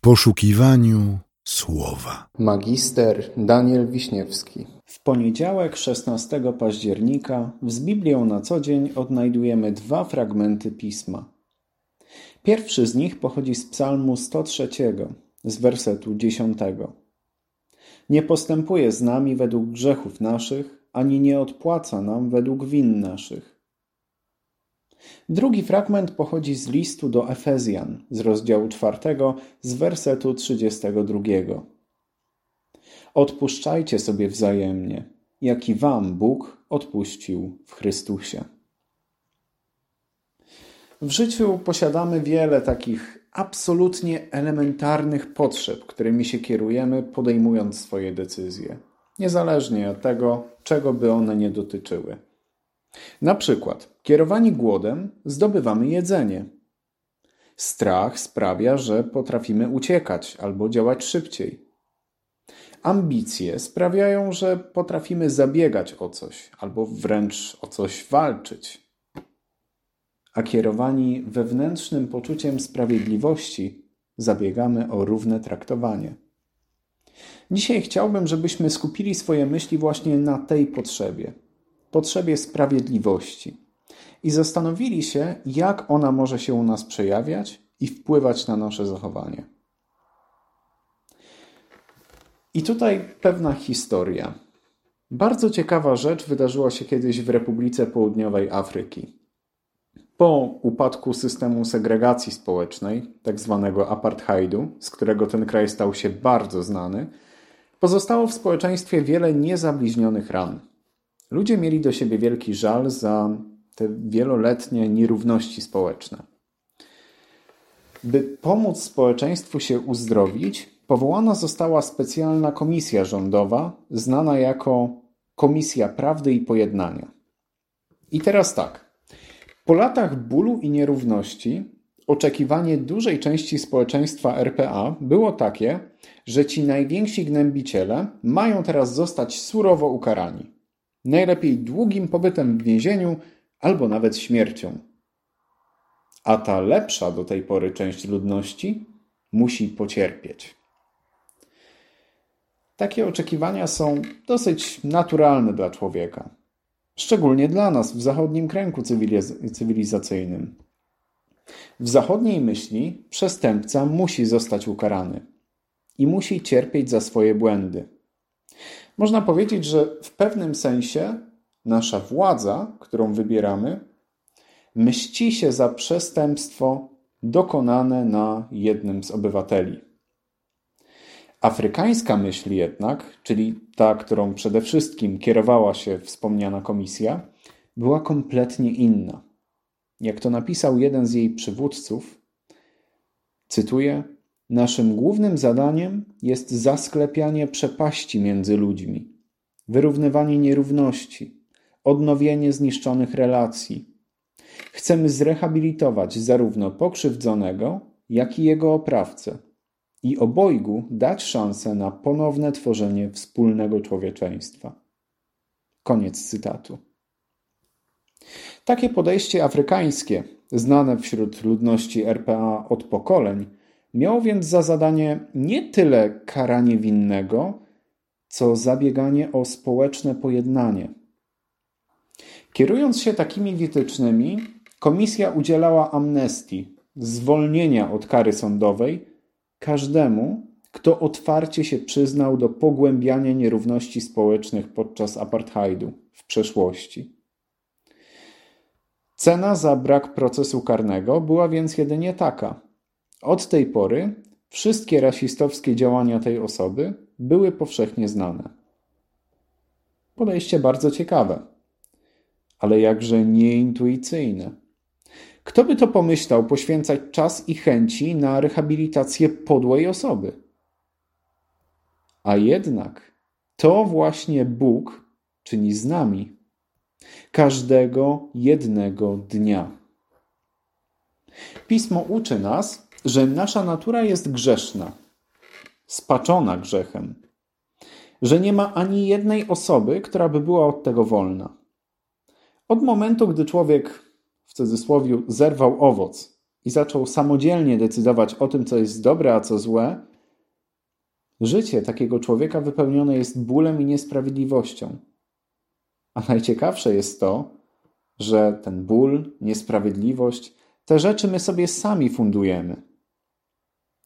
w poszukiwaniu słowa. Magister Daniel Wiśniewski. W poniedziałek 16 października z Biblią na co dzień odnajdujemy dwa fragmenty pisma. Pierwszy z nich pochodzi z Psalmu 103, z wersetu 10. Nie postępuje z nami według grzechów naszych, ani nie odpłaca nam według win naszych. Drugi fragment pochodzi z listu do Efezjan z rozdziału 4 z wersetu 32. Odpuszczajcie sobie wzajemnie, jak i wam Bóg odpuścił w Chrystusie. W życiu posiadamy wiele takich absolutnie elementarnych potrzeb, którymi się kierujemy, podejmując swoje decyzje, niezależnie od tego, czego by one nie dotyczyły. Na przykład, kierowani głodem, zdobywamy jedzenie. Strach sprawia, że potrafimy uciekać albo działać szybciej. Ambicje sprawiają, że potrafimy zabiegać o coś albo wręcz o coś walczyć. A kierowani wewnętrznym poczuciem sprawiedliwości, zabiegamy o równe traktowanie. Dzisiaj chciałbym, żebyśmy skupili swoje myśli właśnie na tej potrzebie potrzebie sprawiedliwości i zastanowili się, jak ona może się u nas przejawiać i wpływać na nasze zachowanie. I tutaj pewna historia. Bardzo ciekawa rzecz wydarzyła się kiedyś w Republice Południowej Afryki. Po upadku systemu segregacji społecznej, tak zwanego apartheidu, z którego ten kraj stał się bardzo znany, pozostało w społeczeństwie wiele niezabliźnionych ran. Ludzie mieli do siebie wielki żal za te wieloletnie nierówności społeczne. By pomóc społeczeństwu się uzdrowić, powołana została specjalna komisja rządowa, znana jako Komisja Prawdy i Pojednania. I teraz tak. Po latach bólu i nierówności, oczekiwanie dużej części społeczeństwa RPA było takie, że ci najwięksi gnębiciele mają teraz zostać surowo ukarani. Najlepiej długim pobytem w więzieniu albo nawet śmiercią. A ta lepsza do tej pory część ludności musi pocierpieć. Takie oczekiwania są dosyć naturalne dla człowieka, szczególnie dla nas w zachodnim kręgu cywilizacyjnym. W zachodniej myśli przestępca musi zostać ukarany i musi cierpieć za swoje błędy. Można powiedzieć, że w pewnym sensie nasza władza, którą wybieramy, mści się za przestępstwo dokonane na jednym z obywateli. Afrykańska myśl jednak, czyli ta, którą przede wszystkim kierowała się wspomniana komisja, była kompletnie inna. Jak to napisał jeden z jej przywódców, cytuję: Naszym głównym zadaniem jest zasklepianie przepaści między ludźmi, wyrównywanie nierówności, odnowienie zniszczonych relacji. Chcemy zrehabilitować zarówno pokrzywdzonego, jak i jego oprawcę i obojgu dać szansę na ponowne tworzenie wspólnego człowieczeństwa. Koniec cytatu. Takie podejście afrykańskie, znane wśród ludności RPA od pokoleń, Miał więc za zadanie nie tyle karanie winnego, co zabieganie o społeczne pojednanie. Kierując się takimi wytycznymi, komisja udzielała amnestii, zwolnienia od kary sądowej każdemu, kto otwarcie się przyznał do pogłębiania nierówności społecznych podczas apartheidu w przeszłości. Cena za brak procesu karnego była więc jedynie taka – od tej pory wszystkie rasistowskie działania tej osoby były powszechnie znane. Podejście bardzo ciekawe, ale jakże nieintuicyjne. Kto by to pomyślał poświęcać czas i chęci na rehabilitację podłej osoby? A jednak to właśnie Bóg czyni z nami każdego jednego dnia. Pismo uczy nas, że nasza natura jest grzeszna, spaczona grzechem, że nie ma ani jednej osoby, która by była od tego wolna. Od momentu, gdy człowiek w cudzysłowie zerwał owoc i zaczął samodzielnie decydować o tym, co jest dobre, a co złe, życie takiego człowieka wypełnione jest bólem i niesprawiedliwością. A najciekawsze jest to, że ten ból, niesprawiedliwość, te rzeczy my sobie sami fundujemy.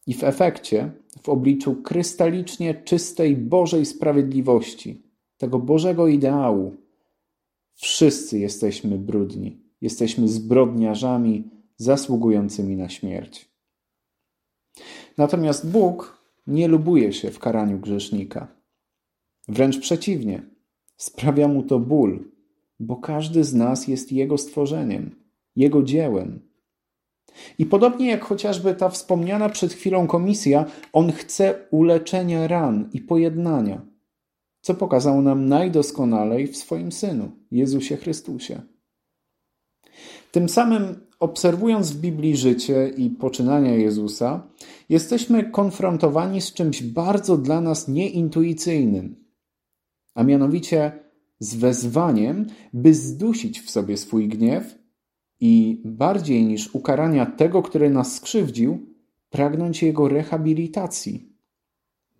I w efekcie, w obliczu krystalicznie czystej Bożej sprawiedliwości, tego Bożego ideału, wszyscy jesteśmy brudni, jesteśmy zbrodniarzami zasługującymi na śmierć. Natomiast Bóg nie lubuje się w karaniu grzesznika. Wręcz przeciwnie, sprawia mu to ból, bo każdy z nas jest Jego stworzeniem, Jego dziełem. I podobnie jak chociażby ta wspomniana przed chwilą komisja, On chce uleczenia ran i pojednania, co pokazał nam najdoskonalej w swoim Synu, Jezusie Chrystusie. Tym samym, obserwując w Biblii życie i poczynania Jezusa, jesteśmy konfrontowani z czymś bardzo dla nas nieintuicyjnym, a mianowicie z wezwaniem, by zdusić w sobie swój gniew i bardziej niż ukarania tego, który nas skrzywdził, pragnąć jego rehabilitacji.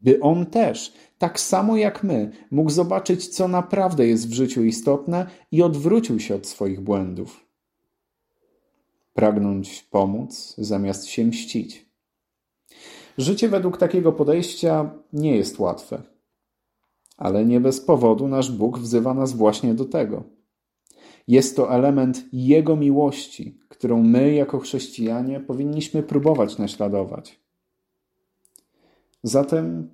By on też, tak samo jak my, mógł zobaczyć, co naprawdę jest w życiu istotne i odwrócił się od swoich błędów pragnąć pomóc zamiast się mścić. Życie według takiego podejścia nie jest łatwe, ale nie bez powodu nasz Bóg wzywa nas właśnie do tego. Jest to element Jego miłości, którą my, jako chrześcijanie, powinniśmy próbować naśladować. Zatem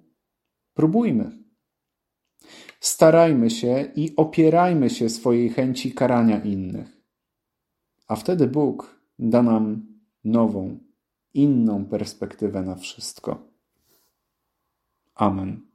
próbujmy. Starajmy się i opierajmy się swojej chęci karania innych. A wtedy Bóg da nam nową, inną perspektywę na wszystko. Amen.